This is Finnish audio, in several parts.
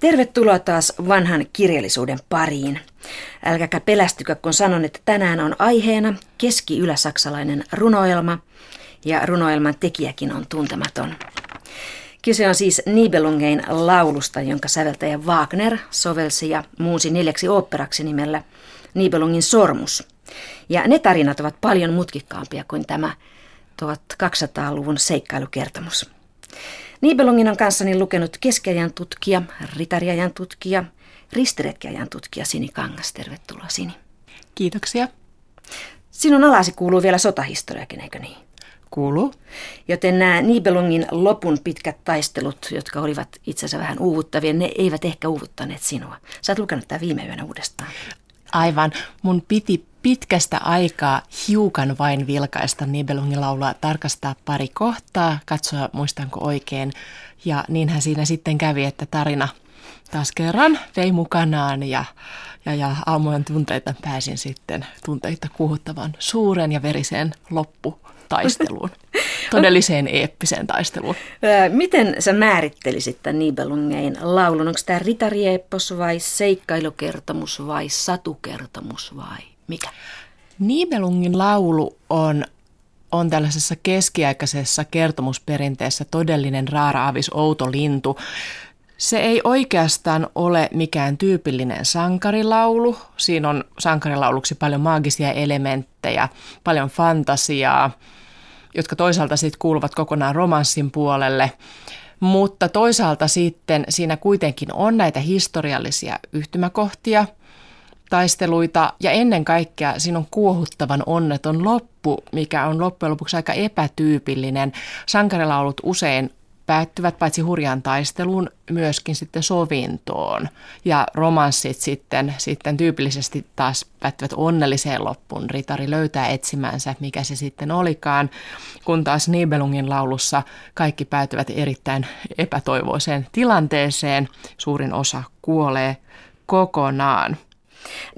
Tervetuloa taas vanhan kirjallisuuden pariin. Älkääkä pelästykö, kun sanon, että tänään on aiheena keski-yläsaksalainen runoelma ja runoelman tekijäkin on tuntematon. Kyse on siis Nibelungein laulusta, jonka säveltäjä Wagner sovelsi ja muusi neljäksi oopperaksi nimellä Nibelungin sormus. Ja ne tarinat ovat paljon mutkikkaampia kuin tämä 1200-luvun seikkailukertomus. Nibelungin on kanssani lukenut keskiajan tutkija, ritariajan tutkija, ristiretkiajan tutkija Sini Kangas. Tervetuloa Sini. Kiitoksia. Sinun alasi kuuluu vielä sotahistoriakin, eikö niin? Kuuluu. Joten nämä Nibelungin lopun pitkät taistelut, jotka olivat itse asiassa vähän uuvuttavia, ne eivät ehkä uuvuttaneet sinua. Sä oot lukenut tämän viime yönä uudestaan. Aivan. Mun piti pitkästä aikaa hiukan vain vilkaista Nibelungin laulua, tarkastaa pari kohtaa, katsoa muistanko oikein. Ja niinhän siinä sitten kävi, että tarina taas kerran vei mukanaan ja, ja, ja aamujen tunteita pääsin sitten tunteita kuuhuttavan suuren ja verisen lopputaisteluun. Todelliseen eeppiseen taisteluun. Miten sä määrittelisit tämän Nibelungein laulun? Onko tämä ritarieppos vai seikkailukertomus vai satukertomus vai mikä? Nibelungin laulu on on tällaisessa keskiaikaisessa kertomusperinteessä todellinen raara-avis outo lintu. Se ei oikeastaan ole mikään tyypillinen sankarilaulu. Siinä on sankarilauluksi paljon maagisia elementtejä, paljon fantasiaa, jotka toisaalta sitten kuuluvat kokonaan romanssin puolelle. Mutta toisaalta sitten siinä kuitenkin on näitä historiallisia yhtymäkohtia – taisteluita ja ennen kaikkea siinä on kuohuttavan onneton loppu, mikä on loppujen lopuksi aika epätyypillinen. Sankarilaulut usein päättyvät paitsi hurjaan taisteluun myöskin sitten sovintoon. Ja romanssit sitten, sitten tyypillisesti taas päättyvät onnelliseen loppuun. Ritari löytää etsimänsä, mikä se sitten olikaan, kun taas Nibelungin laulussa kaikki päätyvät erittäin epätoivoiseen tilanteeseen. Suurin osa kuolee kokonaan.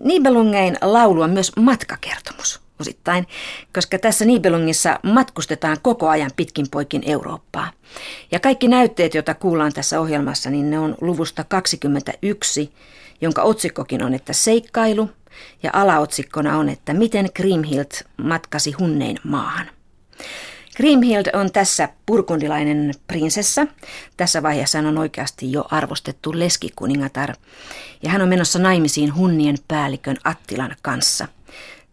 Nibelungein laulu on myös matkakertomus osittain, koska tässä Nibelungissa matkustetaan koko ajan pitkin poikin Eurooppaa. Ja kaikki näytteet, joita kuullaan tässä ohjelmassa, niin ne on luvusta 21, jonka otsikkokin on, että seikkailu, ja alaotsikkona on, että miten Grimhild matkasi Hunnein maahan. Grimhild on tässä purkundilainen prinsessa. Tässä vaiheessa hän on oikeasti jo arvostettu leskikuningatar. Ja hän on menossa naimisiin hunnien päällikön Attilan kanssa.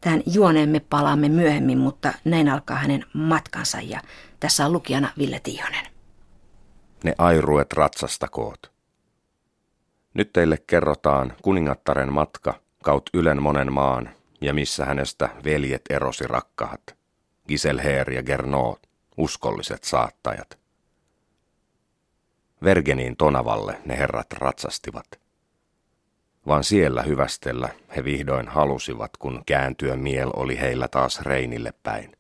Tähän juoneen me palaamme myöhemmin, mutta näin alkaa hänen matkansa ja tässä on lukijana Ville Tiihonen. Ne airuet ratsastakoot. Nyt teille kerrotaan kuningattaren matka kaut Ylen monen maan ja missä hänestä veljet erosi rakkahat. Giselher ja Gernot, uskolliset saattajat. Vergeniin Tonavalle ne herrat ratsastivat. Vaan siellä hyvästellä he vihdoin halusivat, kun kääntyä miel oli heillä taas Reinille päin.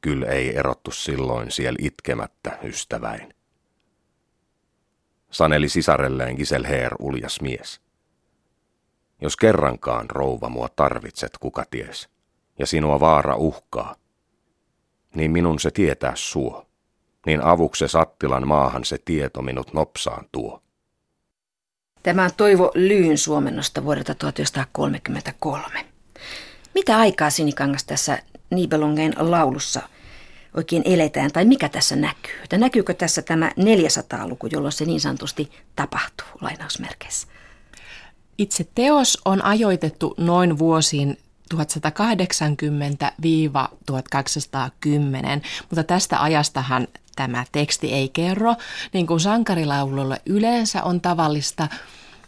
Kyl ei erottu silloin siellä itkemättä ystäväin. Saneli sisarelleen Giselher uljas mies. Jos kerrankaan rouva mua tarvitset, kuka ties ja sinua vaara uhkaa, niin minun se tietää suo, niin avukse Sattilan maahan se tieto minut nopsaan tuo. Tämä on Toivo Lyyn suomennosta vuodelta 1933. Mitä aikaa Sinikangas tässä Nibelungen laulussa oikein eletään, tai mikä tässä näkyy? Tai näkyykö tässä tämä 400-luku, jolloin se niin sanotusti tapahtuu, lainausmerkeissä? Itse teos on ajoitettu noin vuosiin 1180-1210, mutta tästä ajastahan tämä teksti ei kerro. Niin kuin sankarilaululle yleensä on tavallista,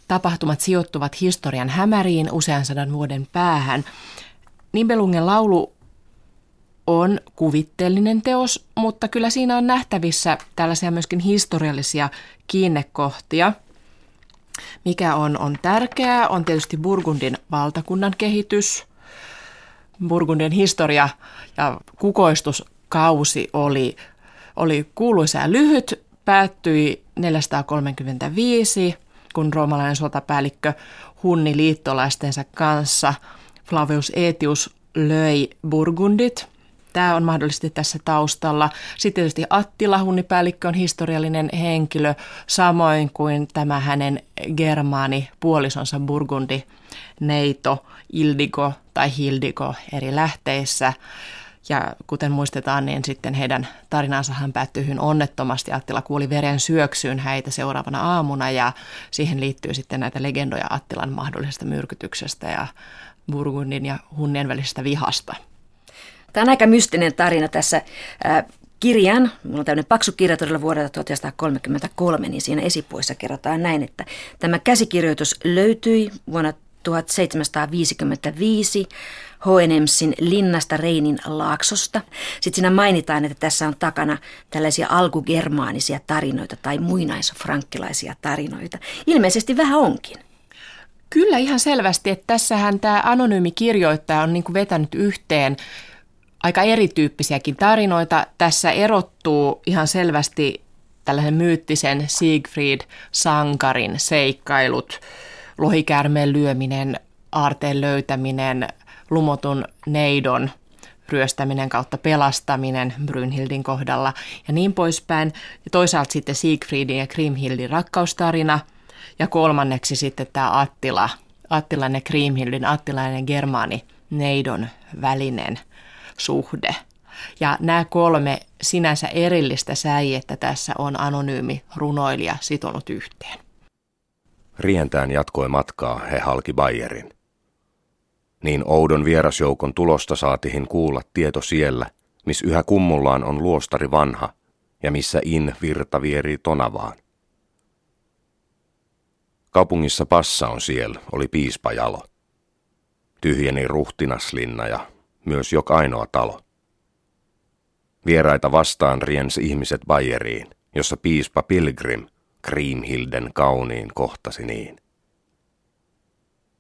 tapahtumat sijoittuvat historian hämäriin usean sadan vuoden päähän. Nibelungen laulu on kuvitteellinen teos, mutta kyllä siinä on nähtävissä tällaisia myöskin historiallisia kiinnekohtia. Mikä on, on tärkeää, on tietysti Burgundin valtakunnan kehitys – Burgundin historia ja kukoistuskausi oli, oli kuuluisa ja lyhyt, päättyi 435, kun roomalainen sotapäällikkö hunni liittolaistensa kanssa Flavius Etius löi Burgundit. Tämä on mahdollisesti tässä taustalla. Sitten tietysti Attila, hunnipäällikkö, on historiallinen henkilö, samoin kuin tämä hänen germaani puolisonsa Burgundi neito Ildigo tai Hildigo eri lähteissä. Ja kuten muistetaan, niin sitten heidän tarinansahan päättyi hyvin onnettomasti. Attila kuuli veren syöksyyn häitä seuraavana aamuna ja siihen liittyy sitten näitä legendoja Attilan mahdollisesta myrkytyksestä ja Burgundin ja Hunnien välisestä vihasta. Tämä on aika mystinen tarina tässä kirjan, mulla on tämmöinen paksu kirja todella vuodelta 1933, niin siinä esipuissa kerrotaan näin, että tämä käsikirjoitus löytyi vuonna 1755 Hoenemsin linnasta Reinin laaksosta. Sitten siinä mainitaan, että tässä on takana tällaisia alkugermaanisia tarinoita tai muinaisfrankkilaisia tarinoita. Ilmeisesti vähän onkin. Kyllä ihan selvästi, että tässähän tämä anonyymi kirjoittaja on niin vetänyt yhteen aika erityyppisiäkin tarinoita. Tässä erottuu ihan selvästi tällaisen myyttisen Siegfried-sankarin seikkailut, lohikäärmeen lyöminen, aarteen löytäminen, lumotun neidon ryöstäminen kautta pelastaminen Brynhildin kohdalla ja niin poispäin. Ja toisaalta sitten Siegfriedin ja Grimhildin rakkaustarina ja kolmanneksi sitten tämä Attila, Attilan ja Grimhildin, Attilainen ja Germaani neidon välinen suhde. Ja nämä kolme sinänsä erillistä säijettä tässä on anonyymi runoilija sitonut yhteen. Rientään jatkoi matkaa he halki Bayerin. Niin oudon vierasjoukon tulosta saatihin kuulla tieto siellä, miss yhä kummullaan on luostari vanha ja missä in virta vieri tonavaan. Kaupungissa passa on siellä, oli piispa Jalo. Tyhjeni ruhtinaslinna ja myös joka ainoa talo. Vieraita vastaan riensi ihmiset Bayeriin, jossa piispa Pilgrim Kriimhilden kauniin kohtasi niin.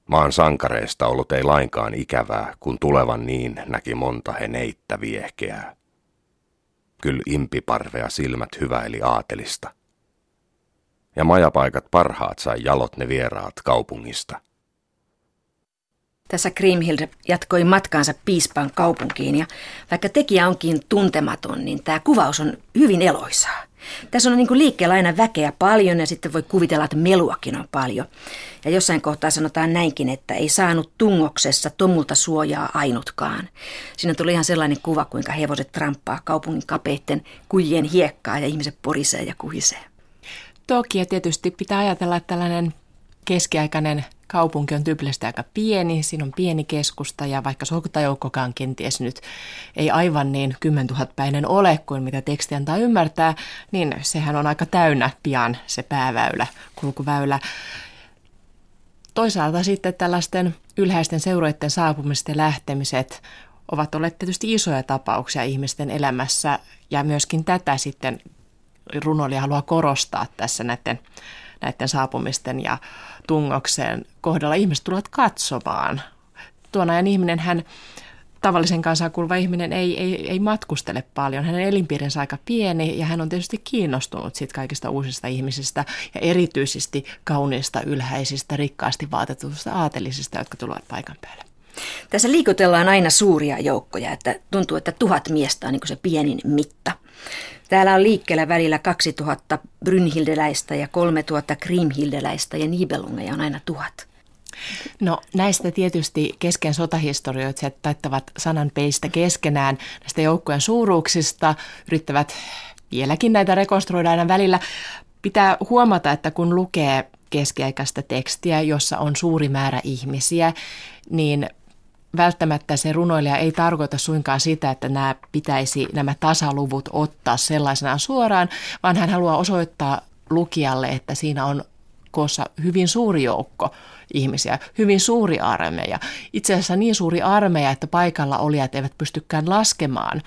Maan sankareista ollut ei lainkaan ikävää, kun tulevan niin näki monta he neittä viehkeää. Kyll impiparvea silmät hyväili aatelista. Ja majapaikat parhaat sai jalot ne vieraat kaupungista. Tässä Grimhild jatkoi matkaansa piispan kaupunkiin ja vaikka tekijä onkin tuntematon, niin tämä kuvaus on hyvin eloisaa. Tässä on niin kuin liikkeellä aina väkeä paljon ja sitten voi kuvitella, että meluakin on paljon. Ja jossain kohtaa sanotaan näinkin, että ei saanut tungoksessa tomulta suojaa ainutkaan. Siinä tuli ihan sellainen kuva, kuinka hevoset tramppaa kaupungin kapeitten kujien hiekkaa ja ihmiset porisee ja kuhisee. Toki ja tietysti pitää ajatella, että tällainen keskiaikainen kaupunki on tyypillisesti aika pieni, siinä on pieni keskusta ja vaikka sokutajoukkokaan kenties nyt ei aivan niin 10 000 päinen ole kuin mitä teksti antaa ymmärtää, niin sehän on aika täynnä pian se pääväylä, kulkuväylä. Toisaalta sitten tällaisten ylhäisten seuroiden saapumiset ja lähtemiset ovat olleet tietysti isoja tapauksia ihmisten elämässä ja myöskin tätä sitten runoilija haluaa korostaa tässä näiden, näiden saapumisten ja tungokseen kohdalla ihmiset tulevat katsomaan. Tuon ajan ihminen, hän tavallisen kansaan kuuluva ihminen ei, ei, ei matkustele paljon. Hänen elinpiirinsä aika pieni ja hän on tietysti kiinnostunut siitä kaikista uusista ihmisistä ja erityisesti kauniista, ylhäisistä, rikkaasti vaatetusta aatelisista, jotka tulevat paikan päälle. Tässä liikutellaan aina suuria joukkoja, että tuntuu, että tuhat miestä on niin se pienin mitta. Täällä on liikkeellä välillä 2000 Brynhildeläistä ja 3000 Grimhildeläistä ja Nibelungeja on aina tuhat. No näistä tietysti kesken sotahistorioitsijat taittavat sanan peistä keskenään näistä joukkojen suuruuksista, yrittävät vieläkin näitä rekonstruoida aina välillä. Pitää huomata, että kun lukee keskiaikaista tekstiä, jossa on suuri määrä ihmisiä, niin välttämättä se runoilija ei tarkoita suinkaan sitä, että nämä pitäisi nämä tasaluvut ottaa sellaisenaan suoraan, vaan hän haluaa osoittaa lukijalle, että siinä on koossa hyvin suuri joukko ihmisiä, hyvin suuri armeija. Itse asiassa niin suuri armeija, että paikalla olijat eivät pystykään laskemaan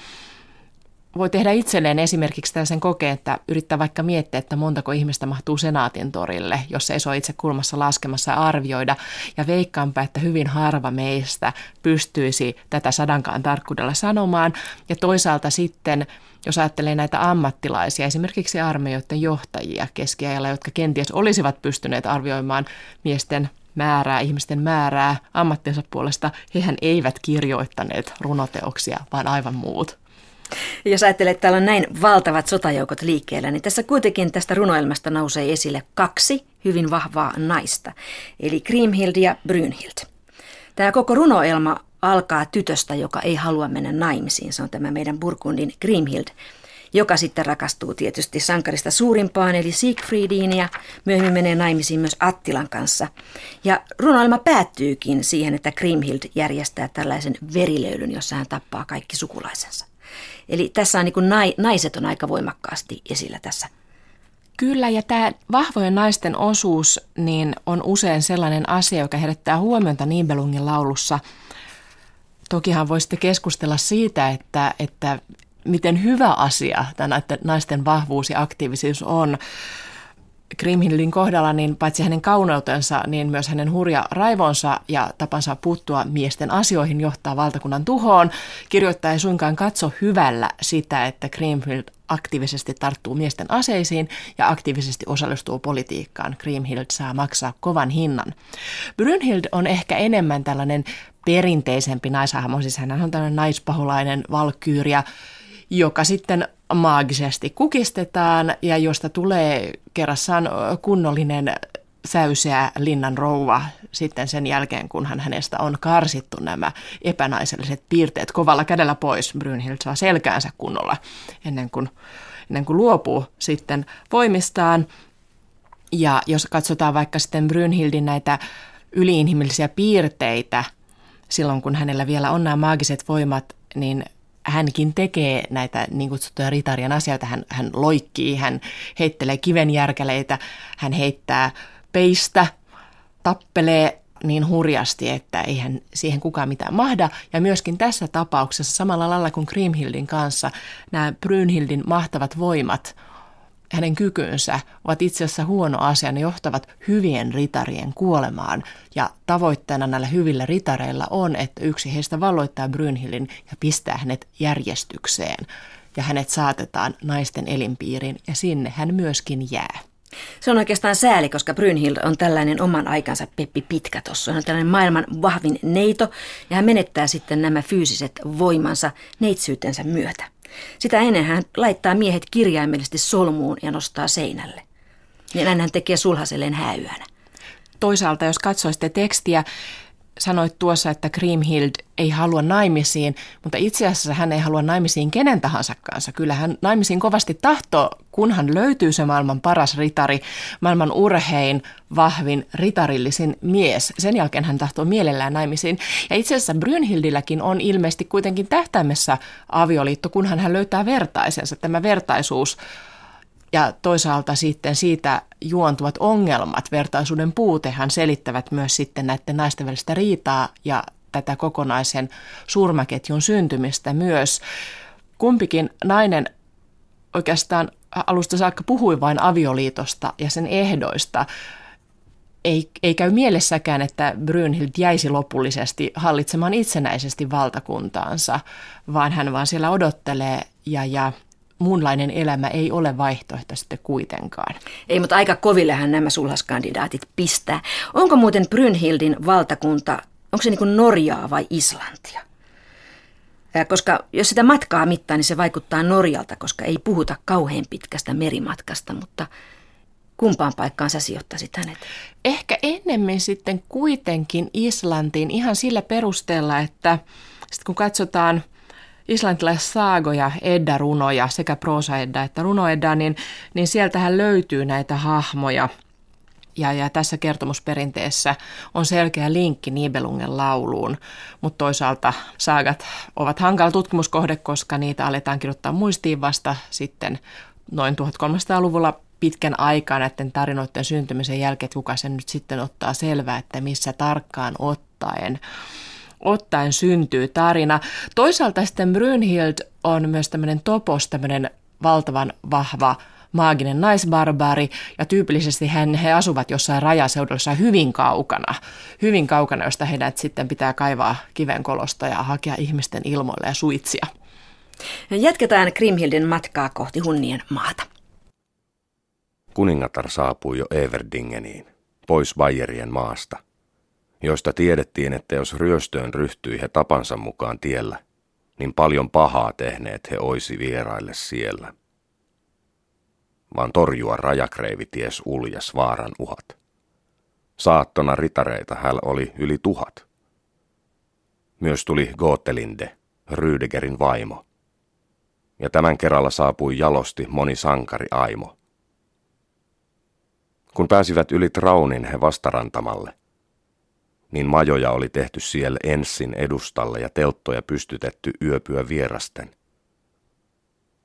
voi tehdä itselleen esimerkiksi tällaisen kokeen, että yrittää vaikka miettiä, että montako ihmistä mahtuu senaatin torille, jos se ole itse kulmassa laskemassa ja arvioida. Ja veikkaanpä, että hyvin harva meistä pystyisi tätä sadankaan tarkkuudella sanomaan. Ja toisaalta sitten, jos ajattelee näitä ammattilaisia, esimerkiksi armeijoiden johtajia keskiajalla, jotka kenties olisivat pystyneet arvioimaan miesten määrää, ihmisten määrää ammattinsa puolesta, hehän eivät kirjoittaneet runoteoksia, vaan aivan muut. Jos ajattelee, että täällä on näin valtavat sotajoukot liikkeellä, niin tässä kuitenkin tästä runoilmasta nousee esille kaksi hyvin vahvaa naista, eli Grimhild ja Brynhild. Tämä koko runoelma alkaa tytöstä, joka ei halua mennä naimisiin. Se on tämä meidän Burgundin Grimhild, joka sitten rakastuu tietysti sankarista suurimpaan, eli Siegfriediin, ja myöhemmin menee naimisiin myös Attilan kanssa. Ja runoilma päättyykin siihen, että Grimhild järjestää tällaisen verilöylyn, jossa hän tappaa kaikki sukulaisensa. Eli tässä on niin kuin naiset on aika voimakkaasti esillä tässä Kyllä, ja tämä vahvojen naisten osuus niin on usein sellainen asia, joka herättää huomiota Nibelungin laulussa. Tokihan voisitte keskustella siitä, että, että miten hyvä asia tämä naisten vahvuus ja aktiivisuus on. Grimhildin kohdalla, niin paitsi hänen kauneutensa, niin myös hänen hurja raivonsa ja tapansa puuttua miesten asioihin johtaa valtakunnan tuhoon. Kirjoittaja ei suinkaan katso hyvällä sitä, että Grimhild aktiivisesti tarttuu miesten aseisiin ja aktiivisesti osallistuu politiikkaan. Grimhild saa maksaa kovan hinnan. Brynhild on ehkä enemmän tällainen perinteisempi naishahmo, siis hän on tällainen naispaholainen valkkyyriä, joka sitten maagisesti kukistetaan ja josta tulee kerrassaan kunnollinen säyseä linnan rouva sitten sen jälkeen, kun hän hänestä on karsittu nämä epänaiselliset piirteet kovalla kädellä pois. Brynhild saa selkäänsä kunnolla ennen kuin, ennen kuin luopuu sitten voimistaan. Ja jos katsotaan vaikka sitten Brynhildin näitä yliinhimillisiä piirteitä, silloin kun hänellä vielä on nämä maagiset voimat, niin hänkin tekee näitä niin kutsuttuja ritarien asioita. Hän, hän loikkii, hän heittelee kivenjärkäleitä, hän heittää peistä, tappelee niin hurjasti, että eihän siihen kukaan mitään mahda. Ja myöskin tässä tapauksessa, samalla lailla kuin Grimhildin kanssa, nämä Brynhildin mahtavat voimat – hänen kykynsä ovat itse asiassa huono asia. Ne johtavat hyvien ritarien kuolemaan ja tavoitteena näillä hyvillä ritareilla on, että yksi heistä valloittaa Brynhildin ja pistää hänet järjestykseen ja hänet saatetaan naisten elinpiiriin ja sinne hän myöskin jää. Se on oikeastaan sääli, koska Brynhild on tällainen oman aikansa Peppi Pitkä tuossa. Hän on tällainen maailman vahvin neito ja hän menettää sitten nämä fyysiset voimansa neitsyytensä myötä. Sitä ennen hän laittaa miehet kirjaimellisesti solmuun ja nostaa seinälle. Ja näin hän tekee sulhaselleen hääyönä. Toisaalta, jos katsoisitte tekstiä, sanoit tuossa, että Grimhild ei halua naimisiin, mutta itse asiassa hän ei halua naimisiin kenen tahansa kanssa. Kyllä hän naimisiin kovasti tahtoo, kunhan löytyy se maailman paras ritari, maailman urhein, vahvin, ritarillisin mies. Sen jälkeen hän tahtoo mielellään naimisiin. Ja itse asiassa Brynhildilläkin on ilmeisesti kuitenkin tähtäimessä avioliitto, kunhan hän löytää vertaisensa. Tämä vertaisuus ja toisaalta sitten siitä juontuvat ongelmat, vertaisuuden puutehan selittävät myös sitten näiden naisten välistä riitaa ja tätä kokonaisen surmaketjun syntymistä myös. Kumpikin nainen oikeastaan alusta saakka puhui vain avioliitosta ja sen ehdoista. Ei, ei käy mielessäkään, että Brynhild jäisi lopullisesti hallitsemaan itsenäisesti valtakuntaansa, vaan hän vaan siellä odottelee ja, ja muunlainen elämä ei ole vaihtoehto sitten kuitenkaan. Ei, mutta aika kovillehän nämä sulhaskandidaatit pistää. Onko muuten Brynhildin valtakunta, onko se niin kuin Norjaa vai Islantia? Koska jos sitä matkaa mittaa, niin se vaikuttaa Norjalta, koska ei puhuta kauhean pitkästä merimatkasta, mutta kumpaan paikkaan sä sijoittaisit hänet? Ehkä ennemmin sitten kuitenkin Islantiin ihan sillä perusteella, että sitten kun katsotaan – islantilaissaagoja, Edda-runoja, sekä proosa-Edda että runo-Edda, niin, niin sieltähän löytyy näitä hahmoja. Ja, ja tässä kertomusperinteessä on selkeä linkki Nibelungen lauluun, mutta toisaalta saagat ovat hankala tutkimuskohde, koska niitä aletaan kirjoittaa muistiin vasta sitten noin 1300-luvulla pitkän aikaa näiden tarinoiden syntymisen jälkeen, että kuka sen nyt sitten ottaa selvää, että missä tarkkaan ottaen ottaen syntyy tarina. Toisaalta sitten Brynhild on myös tämmöinen topos, tämmöinen valtavan vahva maaginen naisbarbaari ja tyypillisesti hän, he asuvat jossain rajaseudulla hyvin kaukana, hyvin kaukana, josta heidät sitten pitää kaivaa kivenkolosta ja hakea ihmisten ilmoille ja suitsia. Jatketaan Grimhildin matkaa kohti Hunnien maata. Kuningatar saapui jo Everdingeniin, pois Bayerien maasta joista tiedettiin, että jos ryöstöön ryhtyi he tapansa mukaan tiellä, niin paljon pahaa tehneet he oisi vieraille siellä. Vaan torjua rajakreivi ties uljas vaaran uhat. Saattona ritareita hän oli yli tuhat. Myös tuli Gotelinde, Rydegerin vaimo. Ja tämän kerralla saapui jalosti moni sankari Aimo. Kun pääsivät yli Traunin he vastarantamalle, niin majoja oli tehty siellä ensin edustalle ja telttoja pystytetty yöpyä vierasten.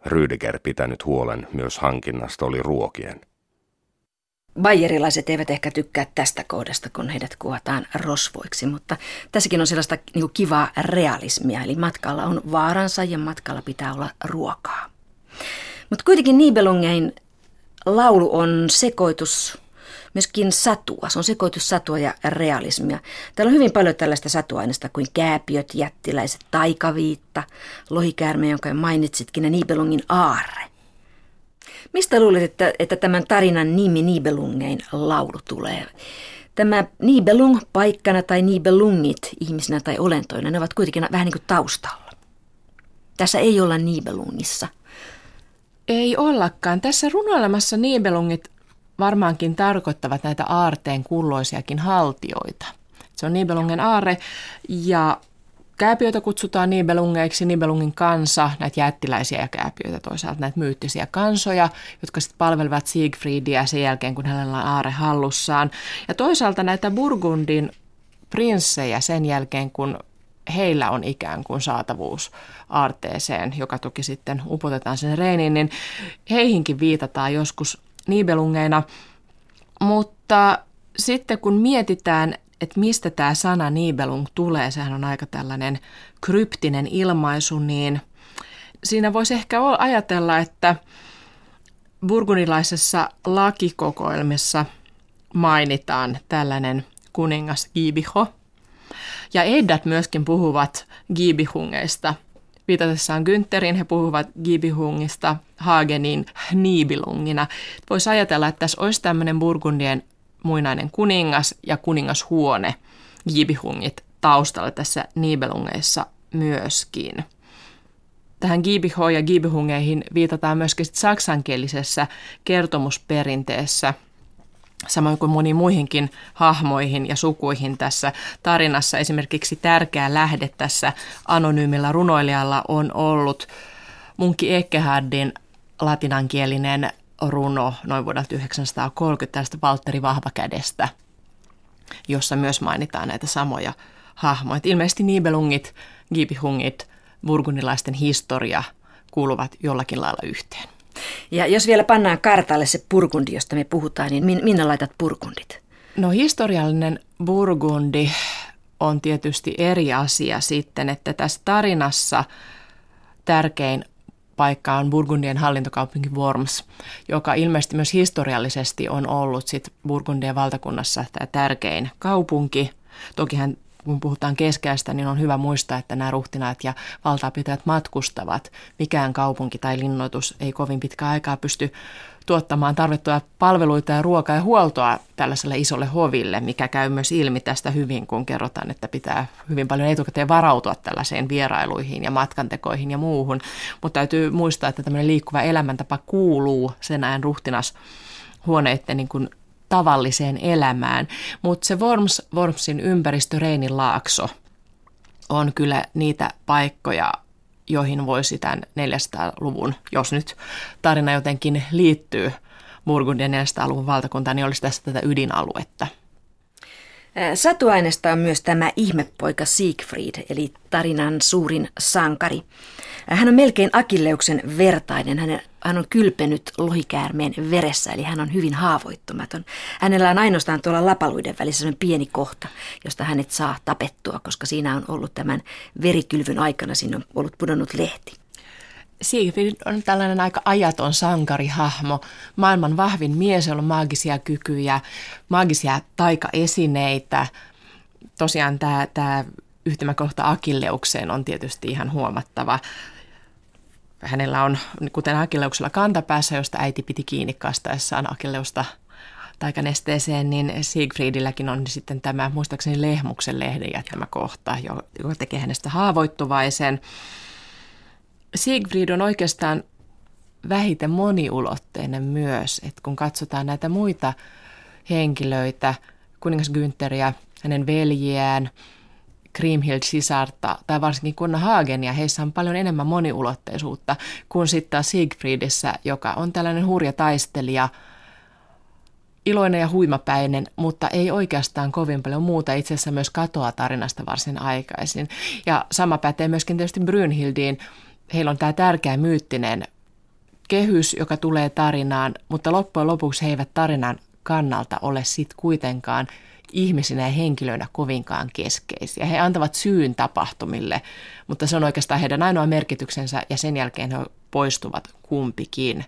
Rydiger pitänyt huolen myös hankinnasta oli ruokien. Bayerilaiset eivät ehkä tykkää tästä kohdasta, kun heidät kuvataan rosvoiksi, mutta tässäkin on sellaista niin kivaa realismia, eli matkalla on vaaransa ja matkalla pitää olla ruokaa. Mutta kuitenkin Nibelungein laulu on sekoitus myöskin satua. Se on sekoitus satua ja realismia. Täällä on hyvin paljon tällaista satuaineista kuin kääpiöt, jättiläiset, taikaviitta, lohikäärme, jonka mainitsitkin, ja Nibelungin aarre. Mistä luulet, että, että tämän tarinan nimi Nibelungein laulu tulee? Tämä Nibelung paikkana tai Nibelungit ihmisinä tai olentoina, ne ovat kuitenkin vähän niin kuin taustalla. Tässä ei olla Nibelungissa. Ei ollakaan. Tässä runoilemassa Nibelungit varmaankin tarkoittavat näitä aarteen kulloisiakin haltioita. Se on Nibelungen aare ja Kääpiöitä kutsutaan Nibelungeiksi, Nibelungin kansa, näitä jättiläisiä ja kääpiöitä toisaalta, näitä myyttisiä kansoja, jotka sitten palvelevat Siegfriedia sen jälkeen, kun hänellä on aare hallussaan. Ja toisaalta näitä Burgundin prinssejä sen jälkeen, kun heillä on ikään kuin saatavuus aarteeseen, joka toki sitten upotetaan sen reiniin, niin heihinkin viitataan joskus Nibelungeina. Mutta sitten kun mietitään, että mistä tämä sana Nibelung tulee, sehän on aika tällainen kryptinen ilmaisu, niin siinä voisi ehkä ajatella, että burgundilaisessa lakikokoelmissa mainitaan tällainen kuningas Gibiho. Ja Eddat myöskin puhuvat Gibihungeista. Viitatessaan Günterin he puhuvat Gibihungista Hagenin Nibilungina. Voisi ajatella, että tässä olisi tämmöinen Burgundien muinainen kuningas ja kuningashuone Gibihungit taustalla tässä Nibelungeissa myöskin. Tähän Gibiho ja Gibihungeihin viitataan myöskin saksankielisessä kertomusperinteessä, samoin kuin moniin muihinkin hahmoihin ja sukuihin tässä tarinassa. Esimerkiksi tärkeä lähde tässä anonyymillä runoilijalla on ollut munkki Ekkehardin latinankielinen runo noin vuodelta 1930 tästä Valtteri Vahvakädestä, jossa myös mainitaan näitä samoja hahmoja. Ilmeisesti Nibelungit, Gibihungit, burgundilaisten historia kuuluvat jollakin lailla yhteen. Ja jos vielä pannaan kartalle se Burgundi, josta me puhutaan, niin minne laitat Burgundit? No historiallinen Burgundi on tietysti eri asia sitten, että tässä tarinassa tärkein paikka on Burgundien hallintokaupunki Worms, joka ilmeisesti myös historiallisesti on ollut sit Burgundien valtakunnassa tämä tärkein kaupunki. Tokihan kun puhutaan keskeistä, niin on hyvä muistaa, että nämä ruhtinaat ja valtaapitäjät matkustavat. Mikään kaupunki tai linnoitus ei kovin pitkä aikaa pysty tuottamaan tarvittuja palveluita ja ruokaa ja huoltoa tällaiselle isolle hoville, mikä käy myös ilmi tästä hyvin, kun kerrotaan, että pitää hyvin paljon etukäteen varautua tällaiseen vierailuihin ja matkantekoihin ja muuhun. Mutta täytyy muistaa, että tämmöinen liikkuva elämäntapa kuuluu sen ajan ruhtinas huoneiden niin kuin tavalliseen elämään. Mutta se Worms, Wormsin ympäristö, Reinin laakso, on kyllä niitä paikkoja, joihin voisi tämän 400-luvun, jos nyt tarina jotenkin liittyy Burgundin 400-luvun valtakuntaan, niin olisi tässä tätä ydinaluetta. Satuaineesta on myös tämä ihmepoika Siegfried, eli tarinan suurin sankari. Hän on melkein Akilleuksen vertainen. Hän, on kylpenyt lohikäärmeen veressä, eli hän on hyvin haavoittumaton. Hänellä on ainoastaan tuolla lapaluiden välissä pieni kohta, josta hänet saa tapettua, koska siinä on ollut tämän verikylvyn aikana, siinä on ollut pudonnut lehti. Siegfried on tällainen aika ajaton sankarihahmo, maailman vahvin mies, jolla on maagisia kykyjä, maagisia taikaesineitä. Tosiaan tämä, tämä yhtymäkohta Akilleukseen on tietysti ihan huomattava. Hänellä on, kuten Akilleuksella kantapäässä, josta äiti piti kiinni kastaessaan Akilleusta taikanesteeseen, niin Siegfriedilläkin on sitten tämä muistaakseni Lehmuksen lehden jättämä kohta, joka tekee hänestä haavoittuvaisen. Siegfried on oikeastaan vähiten moniulotteinen myös, että kun katsotaan näitä muita henkilöitä, kuningas Güntheriä, hänen veljiään, Kriemhild-sisarta tai varsinkin Kunna Hagenia, heissä on paljon enemmän moniulotteisuutta kuin sitten Siegfriedissä, joka on tällainen hurja taistelija, iloinen ja huimapäinen, mutta ei oikeastaan kovin paljon muuta. Itse asiassa myös katoaa tarinasta varsin aikaisin. Ja sama pätee myöskin tietysti Brynhildiin. Heillä on tämä tärkeä myyttinen kehys, joka tulee tarinaan, mutta loppujen lopuksi he eivät tarinan kannalta ole sitten kuitenkaan ihmisinä ja henkilöinä kovinkaan keskeisiä. He antavat syyn tapahtumille, mutta se on oikeastaan heidän ainoa merkityksensä ja sen jälkeen he poistuvat kumpikin.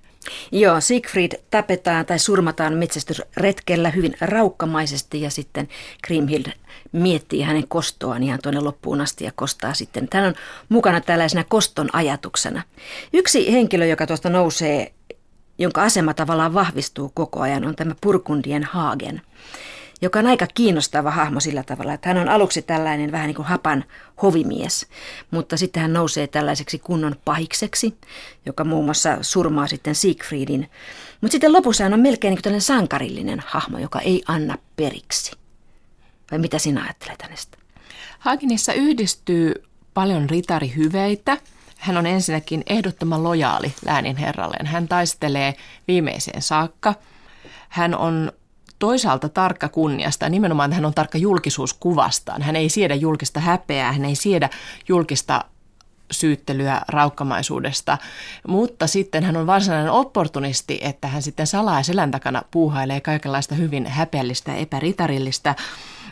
Joo, Siegfried tapetaan tai surmataan metsästysretkellä hyvin raukkamaisesti ja sitten Grimhild miettii hänen kostoaan ihan tuonne loppuun asti ja kostaa sitten. Tämä on mukana tällaisena koston ajatuksena. Yksi henkilö, joka tuosta nousee, jonka asema tavallaan vahvistuu koko ajan, on tämä Purkundien Hagen joka on aika kiinnostava hahmo sillä tavalla, että hän on aluksi tällainen vähän niin kuin hapan hovimies, mutta sitten hän nousee tällaiseksi kunnon pahikseksi, joka muun muassa surmaa sitten Siegfriedin. Mutta sitten lopussa hän on melkein niin kuin tällainen sankarillinen hahmo, joka ei anna periksi. Vai mitä sinä ajattelet hänestä? Hagenissa yhdistyy paljon ritarihyveitä. Hän on ensinnäkin ehdottoman lojaali läänin herralleen. Hän taistelee viimeiseen saakka. Hän on toisaalta tarkka kunniasta, nimenomaan hän on tarkka julkisuuskuvastaan. Hän ei siedä julkista häpeää, hän ei siedä julkista syyttelyä raukkamaisuudesta, mutta sitten hän on varsinainen opportunisti, että hän sitten salaa selän takana puuhailee kaikenlaista hyvin häpeällistä ja epäritarillista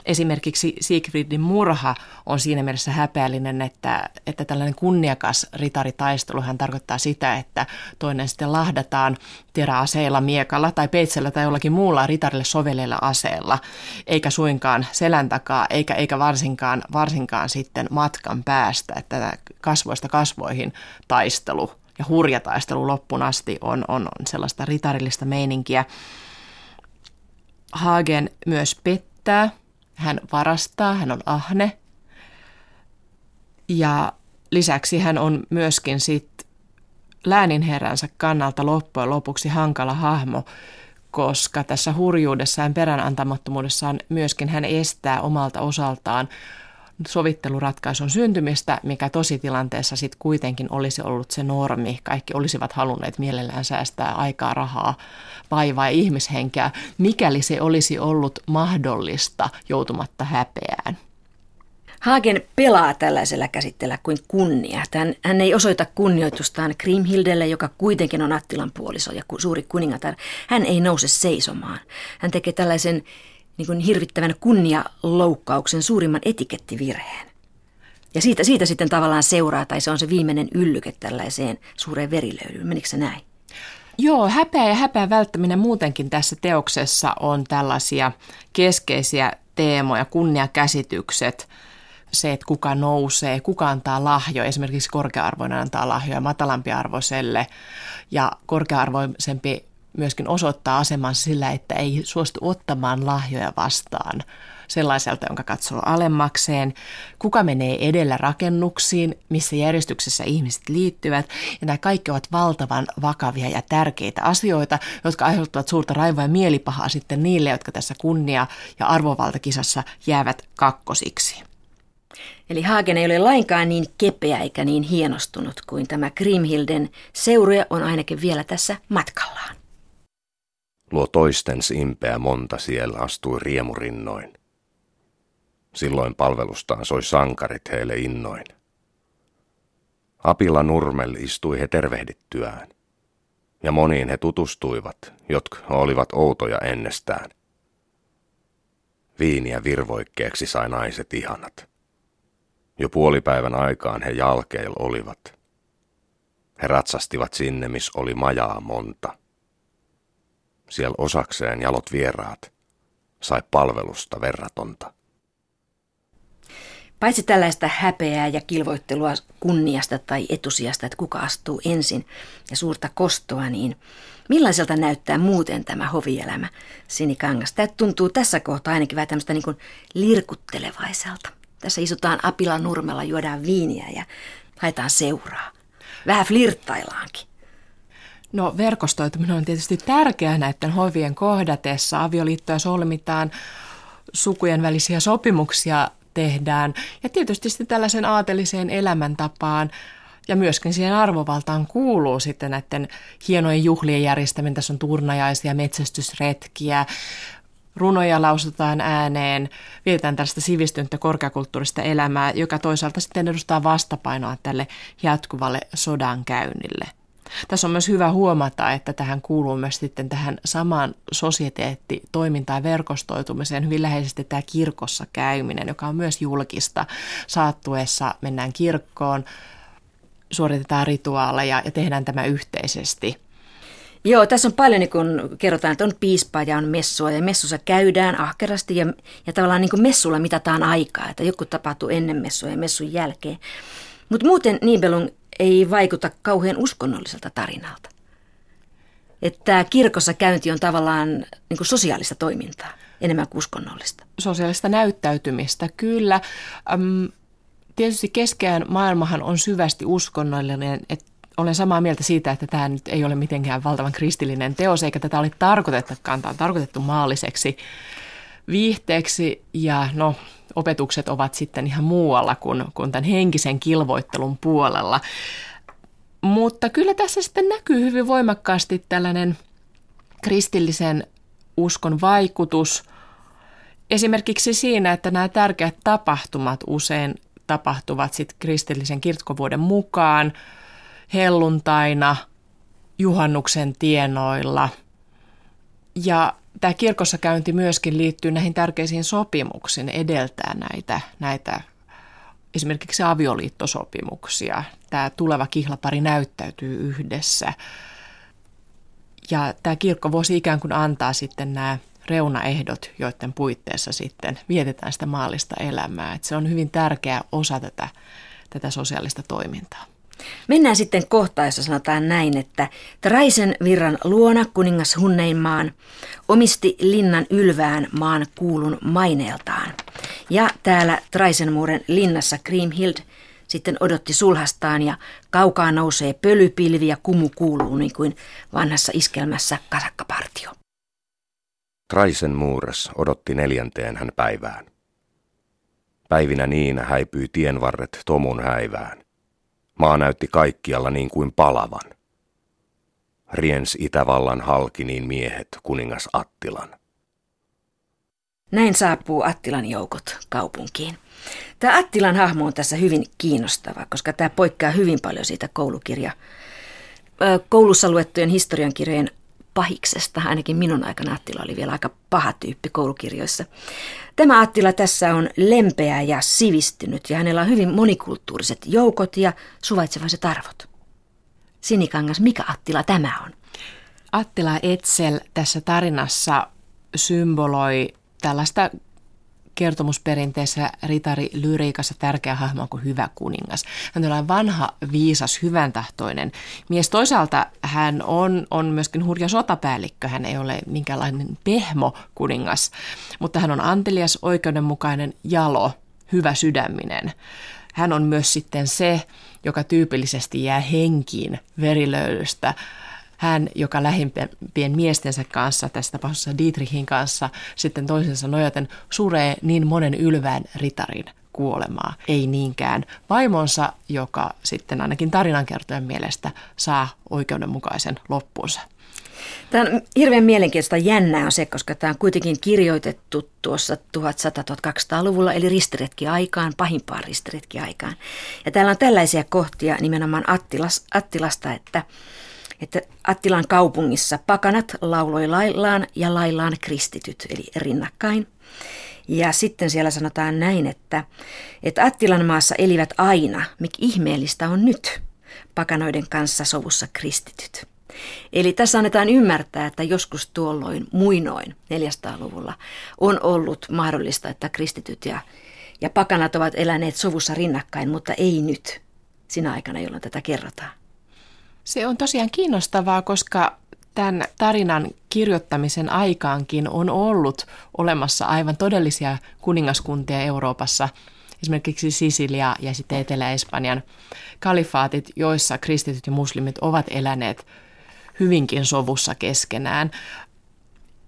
esimerkiksi Siegfriedin murha on siinä mielessä häpeällinen, että, että tällainen kunniakas ritaritaistelu hän tarkoittaa sitä, että toinen sitten lahdataan teräaseella, miekalla tai peitsellä tai jollakin muulla ritarille sovelleella aseella, eikä suinkaan selän takaa, eikä, eikä varsinkaan, varsinkaan sitten matkan päästä, että kasvoista kasvoihin taistelu ja hurja taistelu loppuun asti on, on, on sellaista ritarillista meininkiä. Hagen myös pettää hän varastaa, hän on ahne. Ja lisäksi hän on myöskin sit lääninherränsä kannalta loppujen lopuksi hankala hahmo, koska tässä hurjuudessaan peränantamattomuudessaan myöskin hän estää omalta osaltaan sovitteluratkaisun syntymistä, mikä tositilanteessa sitten kuitenkin olisi ollut se normi. Kaikki olisivat halunneet mielellään säästää aikaa, rahaa, vaivaa ja ihmishenkeä, mikäli se olisi ollut mahdollista joutumatta häpeään. Hagen pelaa tällaisella käsitteellä kuin kunnia. Hän, hän ei osoita kunnioitustaan Grimhildelle, joka kuitenkin on Attilan puoliso ja suuri kuningatar. Hän ei nouse seisomaan. Hän tekee tällaisen niin kuin hirvittävän kunnialoukkauksen, suurimman etikettivirheen. Ja siitä, siitä sitten tavallaan seuraa, tai se on se viimeinen yllyke tällaiseen suureen verilöylyyn. Menikö se näin? Joo, häpeä ja häpeän välttäminen muutenkin tässä teoksessa on tällaisia keskeisiä teemoja, kunniakäsitykset, se, että kuka nousee, kuka antaa lahjoja, esimerkiksi korkea-arvoinen antaa lahjoja matalampiarvoiselle ja korkea-arvoisempi myöskin osoittaa asemansa sillä, että ei suostu ottamaan lahjoja vastaan sellaiselta, jonka katsoo alemmakseen, kuka menee edellä rakennuksiin, missä järjestyksessä ihmiset liittyvät. Ja nämä kaikki ovat valtavan vakavia ja tärkeitä asioita, jotka aiheuttavat suurta raivoa ja mielipahaa sitten niille, jotka tässä kunnia- ja arvovaltakisassa jäävät kakkosiksi. Eli Hagen ei ole lainkaan niin kepeä eikä niin hienostunut kuin tämä Grimhilden seuruja on ainakin vielä tässä matkallaan. Luo toistens impeä monta siellä astui riemurinnoin. Silloin palvelustaan soi sankarit heille innoin. Apilla Nurmel istui he tervehdittyään, ja moniin he tutustuivat, jotka olivat outoja ennestään. Viiniä virvoikkeeksi sai naiset ihanat. Jo puolipäivän aikaan he jalkeil olivat. He ratsastivat sinne, miss oli majaa monta. Siellä osakseen jalot vieraat sai palvelusta verratonta. Paitsi tällaista häpeää ja kilvoittelua kunniasta tai etusijasta, että kuka astuu ensin ja suurta kostoa, niin Millaiselta näyttää muuten tämä hovielämä, Sinikangas? Tämä tuntuu tässä kohtaa ainakin vähän tämmöistä niin lirkuttelevaiselta. Tässä istutaan Apilan nurmella, juodaan viiniä ja haetaan seuraa. Vähän flirttaillaankin. No verkostoituminen on tietysti tärkeää näiden hovien kohdatessa. Avioliittoja solmitaan, sukujen välisiä sopimuksia tehdään ja tietysti sitten tällaisen aateliseen elämäntapaan ja myöskin siihen arvovaltaan kuuluu sitten näiden hienojen juhlien järjestäminen. Tässä on turnajaisia, metsästysretkiä, runoja lausutaan ääneen, vietetään tällaista sivistynyttä korkeakulttuurista elämää, joka toisaalta sitten edustaa vastapainoa tälle jatkuvalle sodan käynnille. Tässä on myös hyvä huomata, että tähän kuuluu myös sitten tähän samaan sosieteettitoimintaan ja verkostoitumiseen hyvin läheisesti tämä kirkossa käyminen, joka on myös julkista. Saattuessa mennään kirkkoon, suoritetaan rituaaleja ja tehdään tämä yhteisesti. Joo, tässä on paljon, niin kun kerrotaan, että on piispa ja on messua ja messussa käydään ahkerasti ja, ja tavallaan niin kuin messulla mitataan aikaa, että joku tapahtuu ennen messua ja messun jälkeen. Mutta muuten Nibelung ei vaikuta kauhean uskonnolliselta tarinalta. Että kirkossa käynti on tavallaan niin kuin sosiaalista toimintaa enemmän kuin uskonnollista. Sosiaalista näyttäytymistä, kyllä. Öm, tietysti keskeään maailmahan on syvästi uskonnollinen, että olen samaa mieltä siitä, että tämä nyt ei ole mitenkään valtavan kristillinen teos, eikä tätä ole tarkoitettukaan, tämä on tarkoitettu maalliseksi viihteeksi ja no, opetukset ovat sitten ihan muualla kuin, kuin tämän henkisen kilvoittelun puolella. Mutta kyllä tässä sitten näkyy hyvin voimakkaasti tällainen kristillisen uskon vaikutus. Esimerkiksi siinä, että nämä tärkeät tapahtumat usein tapahtuvat sitten kristillisen kirkkovuoden mukaan helluntaina, juhannuksen tienoilla. Ja tämä kirkossa käynti myöskin liittyy näihin tärkeisiin sopimuksiin, edeltää näitä, näitä esimerkiksi avioliittosopimuksia. Tämä tuleva kihlapari näyttäytyy yhdessä. Ja tämä kirkko voisi ikään kuin antaa sitten nämä reunaehdot, joiden puitteissa sitten vietetään sitä maallista elämää. Että se on hyvin tärkeä osa tätä, tätä sosiaalista toimintaa. Mennään sitten kohtaan, jossa sanotaan näin, että Traisen virran luona kuningas Hunneinmaan omisti linnan ylvään maan kuulun maineeltaan. Ja täällä Traisenmuuren linnassa Grimhild sitten odotti sulhastaan ja kaukaa nousee pölypilvi ja kumu kuuluu niin kuin vanhassa iskelmässä kasakkapartio. Traisenmuures odotti neljänteen hän päivään. Päivinä niin häipyi tienvarret Tomun häivään. Maa näytti kaikkialla niin kuin palavan. Riens Itävallan halkiniin miehet kuningas Attilan. Näin saapuu Attilan joukot kaupunkiin. Tämä Attilan hahmo on tässä hyvin kiinnostava, koska tämä poikkeaa hyvin paljon siitä koulukirja, koulussa luettujen historiankirjojen pahiksesta. Ainakin minun aikana Attila oli vielä aika paha tyyppi koulukirjoissa. Tämä Attila tässä on lempeä ja sivistynyt ja hänellä on hyvin monikulttuuriset joukot ja suvaitsevaiset arvot. Sinikangas, mikä Attila tämä on? Attila Etsel tässä tarinassa symboloi tällaista kertomusperinteessä ritari lyriikassa tärkeä hahmo kuin hyvä kuningas. Hän on vanha, viisas, hyvän tahtoinen mies. Toisaalta hän on, on myöskin hurja sotapäällikkö. Hän ei ole minkäänlainen pehmo kuningas, mutta hän on antelias, oikeudenmukainen, jalo, hyvä sydäminen. Hän on myös sitten se, joka tyypillisesti jää henkiin verilöylystä hän, joka lähimpien miestensä kanssa, tässä tapauksessa Dietrichin kanssa, sitten toisensa nojaten suree niin monen ylvään ritarin kuolemaa, ei niinkään vaimonsa, joka sitten ainakin tarinankertojen mielestä saa oikeudenmukaisen loppuunsa. Tämä on hirveän mielenkiintoista jännää on se, koska tämä on kuitenkin kirjoitettu tuossa 1100-1200-luvulla, eli ristiretki-aikaan, pahimpaan ristiretki-aikaan. Ja täällä on tällaisia kohtia nimenomaan Attilas, Attilasta, että että Attilan kaupungissa pakanat lauloi laillaan ja laillaan kristityt, eli rinnakkain. Ja sitten siellä sanotaan näin, että, että Attilan maassa elivät aina, mikä ihmeellistä on nyt, pakanoiden kanssa sovussa kristityt. Eli tässä annetaan ymmärtää, että joskus tuolloin muinoin 400-luvulla on ollut mahdollista, että kristityt ja, ja pakanat ovat eläneet sovussa rinnakkain, mutta ei nyt, sinä aikana, jolloin tätä kerrotaan. Se on tosiaan kiinnostavaa, koska tämän tarinan kirjoittamisen aikaankin on ollut olemassa aivan todellisia kuningaskuntia Euroopassa, esimerkiksi Sisilia ja sitten Etelä-Espanjan kalifaatit, joissa kristityt ja muslimit ovat eläneet hyvinkin sovussa keskenään.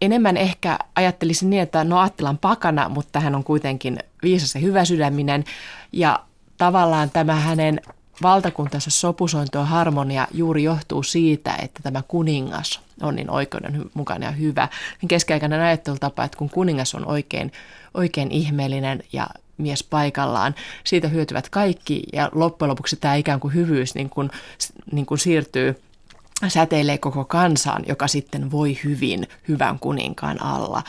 Enemmän ehkä ajattelisin niin, että no Attilan pakana, mutta hän on kuitenkin viisas ja hyvä sydäminen ja tavallaan tämä hänen valtakuntansa sopusointo ja harmonia juuri johtuu siitä, että tämä kuningas on niin oikeudenmukainen ja hyvä. Keskiaikainen ajattelutapa, että kun kuningas on oikein, oikein ihmeellinen ja mies paikallaan, siitä hyötyvät kaikki ja loppujen lopuksi tämä ikään kuin hyvyys niin kuin, niin kuin siirtyy säteilee koko kansaan, joka sitten voi hyvin hyvän kuninkaan alla.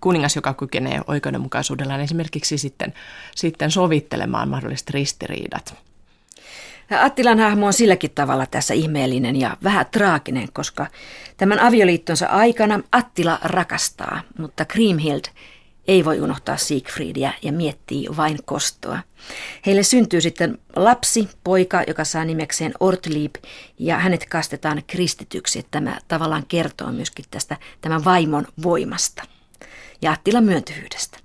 Kuningas, joka kykenee oikeudenmukaisuudellaan esimerkiksi sitten, sitten sovittelemaan mahdolliset ristiriidat. Attilan hahmo on silläkin tavalla tässä ihmeellinen ja vähän traaginen, koska tämän avioliittonsa aikana Attila rakastaa, mutta Kriemhild ei voi unohtaa Siegfriedia ja miettii vain kostoa. Heille syntyy sitten lapsi, poika, joka saa nimekseen Ortlieb, ja hänet kastetaan kristityksi. Tämä tavallaan kertoo myöskin tästä tämän vaimon voimasta ja Attilan myöntyvyydestä.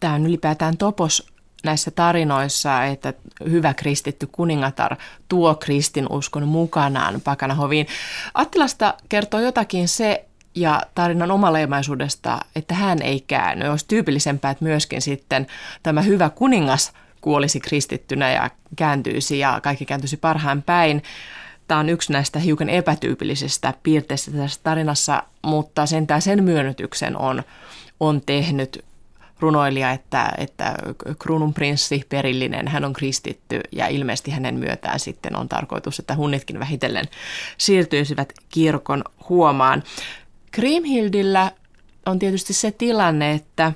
Tämä on ylipäätään topos näissä tarinoissa, että hyvä kristitty kuningatar tuo kristinuskon mukanaan pakanahoviin. Attilasta kertoo jotakin se, ja tarinan omaleimaisuudesta, että hän ei käänny. Olisi tyypillisempää, että myöskin sitten tämä hyvä kuningas kuolisi kristittynä ja kääntyisi ja kaikki kääntyisi parhaan päin. Tämä on yksi näistä hiukan epätyypillisistä piirteistä tässä tarinassa, mutta sentään sen myönnytyksen on, on tehnyt runoilija, että, että kruununprinssi perillinen, hän on kristitty ja ilmeisesti hänen myötään sitten on tarkoitus, että hunnitkin vähitellen siirtyisivät kirkon huomaan. Kriemhildillä on tietysti se tilanne, että,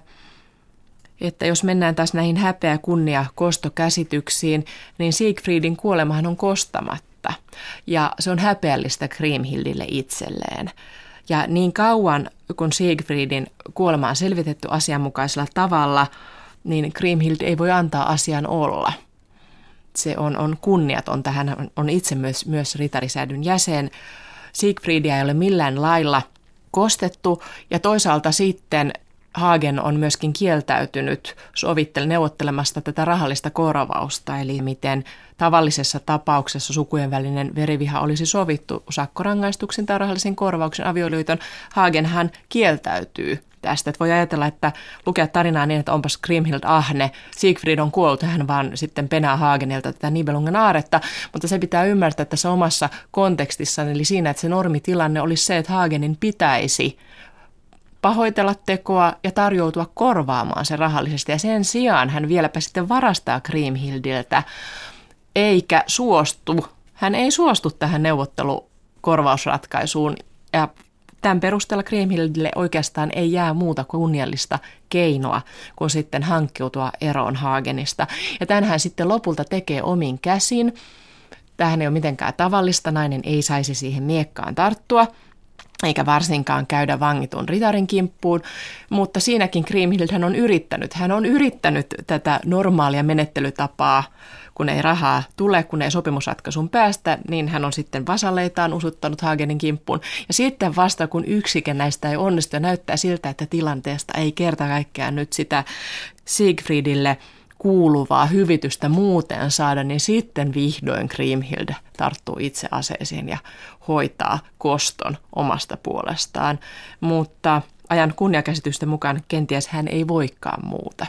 että jos mennään taas näihin häpeä, kunnia, kostokäsityksiin, niin Siegfriedin kuolemahan on kostamatta. Ja se on häpeällistä Kriemhildille itselleen. Ja niin kauan, kun Siegfriedin kuolema on selvitetty asianmukaisella tavalla, niin Kriemhild ei voi antaa asian olla. Se on, on kunniaton. Tähän on itse myös, myös ritarisäädyn jäsen. Siegfriedia ei ole millään lailla kostettu ja toisaalta sitten Hagen on myöskin kieltäytynyt sovittel neuvottelemasta tätä rahallista korvausta, eli miten tavallisessa tapauksessa sukujen välinen veriviha olisi sovittu sakkorangaistuksen tai rahallisen korvauksen avioliiton. Hagen hän kieltäytyy tästä. Että voi ajatella, että lukea tarinaa niin, että onpas Grimhild ahne, Siegfried on kuollut, hän vaan sitten penää Hagenilta tätä Nibelungen aaretta, mutta se pitää ymmärtää tässä omassa kontekstissaan, eli siinä, että se normitilanne olisi se, että Hagenin pitäisi pahoitella tekoa ja tarjoutua korvaamaan se rahallisesti. Ja sen sijaan hän vieläpä sitten varastaa Kriemhildiltä, eikä suostu, hän ei suostu tähän neuvottelukorvausratkaisuun ja Tämän perusteella Kriemhildille oikeastaan ei jää muuta kunniallista keinoa kuin sitten hankkiutua eroon Hagenista. Ja tämän hän sitten lopulta tekee omin käsin. Tähän ei ole mitenkään tavallista, nainen ei saisi siihen miekkaan tarttua eikä varsinkaan käydä vangitun ritarin kimppuun, mutta siinäkin Kriemhild hän on yrittänyt. Hän on yrittänyt tätä normaalia menettelytapaa kun ei rahaa tule, kun ei sopimusratkaisun päästä, niin hän on sitten vasalleitaan usuttanut Hagenin kimppuun. Ja sitten vasta kun yksikään näistä ei onnistu ja näyttää siltä, että tilanteesta ei kerta kaikkiaan nyt sitä Siegfriedille kuuluvaa hyvitystä muuten saada, niin sitten vihdoin Kriemhild tarttuu itse aseisiin ja hoitaa koston omasta puolestaan. Mutta ajan kunniakäsitysten mukaan kenties hän ei voikaan muuta.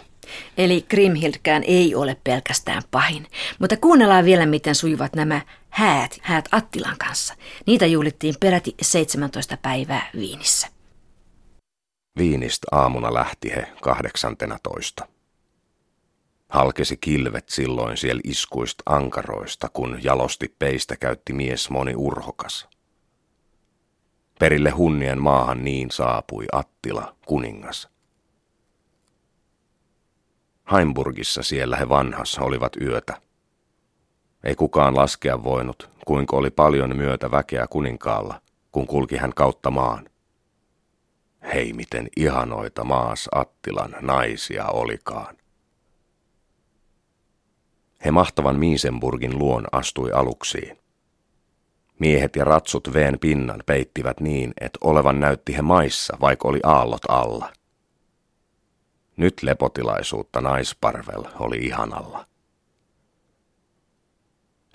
Eli Grimhildkään ei ole pelkästään pahin. Mutta kuunnellaan vielä, miten sujuvat nämä häät, häät Attilan kanssa. Niitä juhlittiin peräti 17 päivää Viinissä. Viinistä aamuna lähti he kahdeksantena toista. Halkesi kilvet silloin siellä iskuista ankaroista, kun jalosti peistä käytti mies moni urhokas. Perille hunnien maahan niin saapui Attila, kuningas. Heimburgissa siellä he vanhassa olivat yötä. Ei kukaan laskea voinut, kuinka oli paljon myötä väkeä kuninkaalla, kun kulki hän kautta maan. Hei miten ihanoita maas Attilan naisia olikaan. He mahtavan Miisenburgin luon astui aluksiin. Miehet ja ratsut veen pinnan peittivät niin, että olevan näytti he maissa, vaikka oli aallot alla. Nyt lepotilaisuutta naisparvel oli ihanalla.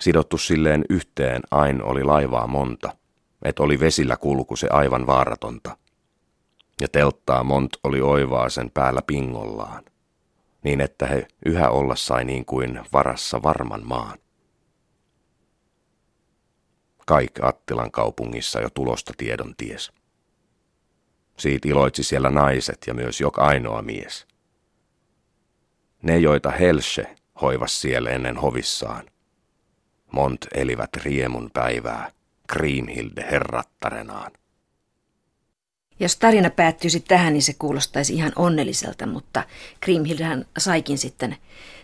Sidottu silleen yhteen ain oli laivaa monta, et oli vesillä kulku se aivan vaaratonta. Ja telttaa mont oli oivaa sen päällä pingollaan, niin että he yhä olla sai niin kuin varassa varman maan. Kaik Attilan kaupungissa jo tulosta tiedon ties. Siitä iloitsi siellä naiset ja myös joka ainoa mies. Ne, joita Helse hoivas siellä ennen hovissaan. Mont elivät riemun päivää, Kriimhilde herrattarenaan. Jos tarina päättyisi tähän, niin se kuulostaisi ihan onnelliselta, mutta Kriimhildehän saikin sitten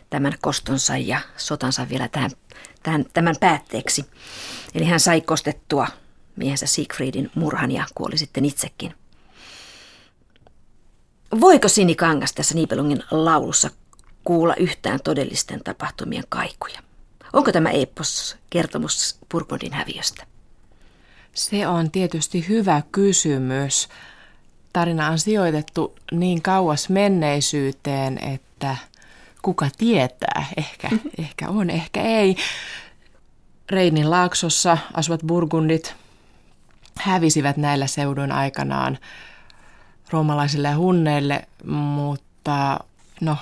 tämän kostonsa ja sotansa vielä tähän, tähän, tämän päätteeksi. Eli hän sai kostettua miehensä Siegfriedin murhan ja kuoli sitten itsekin. Voiko Sinikangas tässä Nibelungin laulussa kuulla yhtään todellisten tapahtumien kaikuja? Onko tämä epos kertomus Burgundin häviöstä? Se on tietysti hyvä kysymys. Tarina on sijoitettu niin kauas menneisyyteen, että kuka tietää, ehkä, ehkä on, ehkä ei. Reinin laaksossa asuvat burgundit hävisivät näillä seudun aikanaan roomalaisille ja hunneille, mutta no,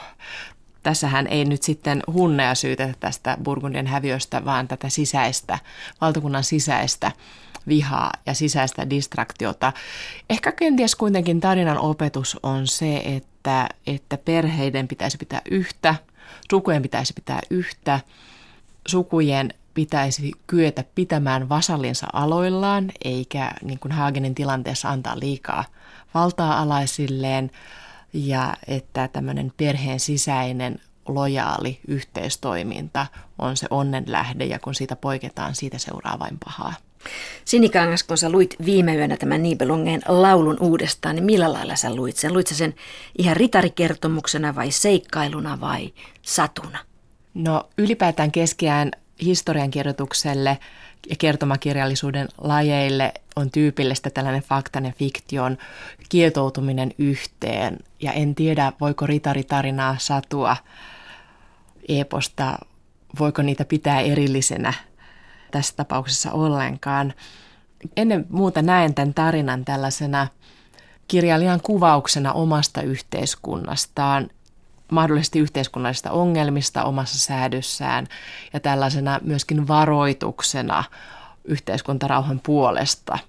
tässähän ei nyt sitten hunneja syytetä tästä Burgundien häviöstä, vaan tätä sisäistä, valtakunnan sisäistä vihaa ja sisäistä distraktiota. Ehkä kenties kuitenkin tarinan opetus on se, että, että perheiden pitäisi pitää yhtä, sukujen pitäisi pitää yhtä, sukujen pitäisi kyetä pitämään vasallinsa aloillaan, eikä niin kuin Haagenin tilanteessa antaa liikaa valtaa alaisilleen, ja että tämmöinen perheen sisäinen lojaali yhteistoiminta on se onnen lähde, ja kun siitä poiketaan, siitä seuraa vain pahaa. Sinikangas, kun sä luit viime yönä tämän Nibelungen laulun uudestaan, niin millä lailla sä luit sen? Luit sä sen ihan ritarikertomuksena vai seikkailuna vai satuna? No ylipäätään keskeään historiankirjoitukselle ja kertomakirjallisuuden lajeille on tyypillistä tällainen faktainen fiktion kietoutuminen yhteen. Ja en tiedä, voiko ritaritarinaa, satua, eposta, voiko niitä pitää erillisenä tässä tapauksessa ollenkaan. Ennen muuta näen tämän tarinan tällaisena kirjailijan kuvauksena omasta yhteiskunnastaan, mahdollisesti yhteiskunnallisista ongelmista omassa säädyssään ja tällaisena myöskin varoituksena yhteiskuntarauhan puolesta.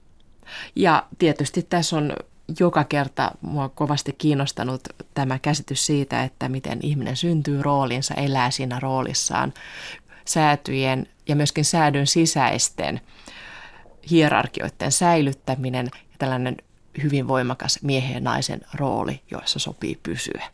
Ja tietysti tässä on joka kerta mua kovasti kiinnostanut tämä käsitys siitä, että miten ihminen syntyy roolinsa, elää siinä roolissaan, säätyjen ja myöskin säädön sisäisten hierarkioiden säilyttäminen ja tällainen hyvin voimakas miehen ja naisen rooli, joissa sopii pysyä.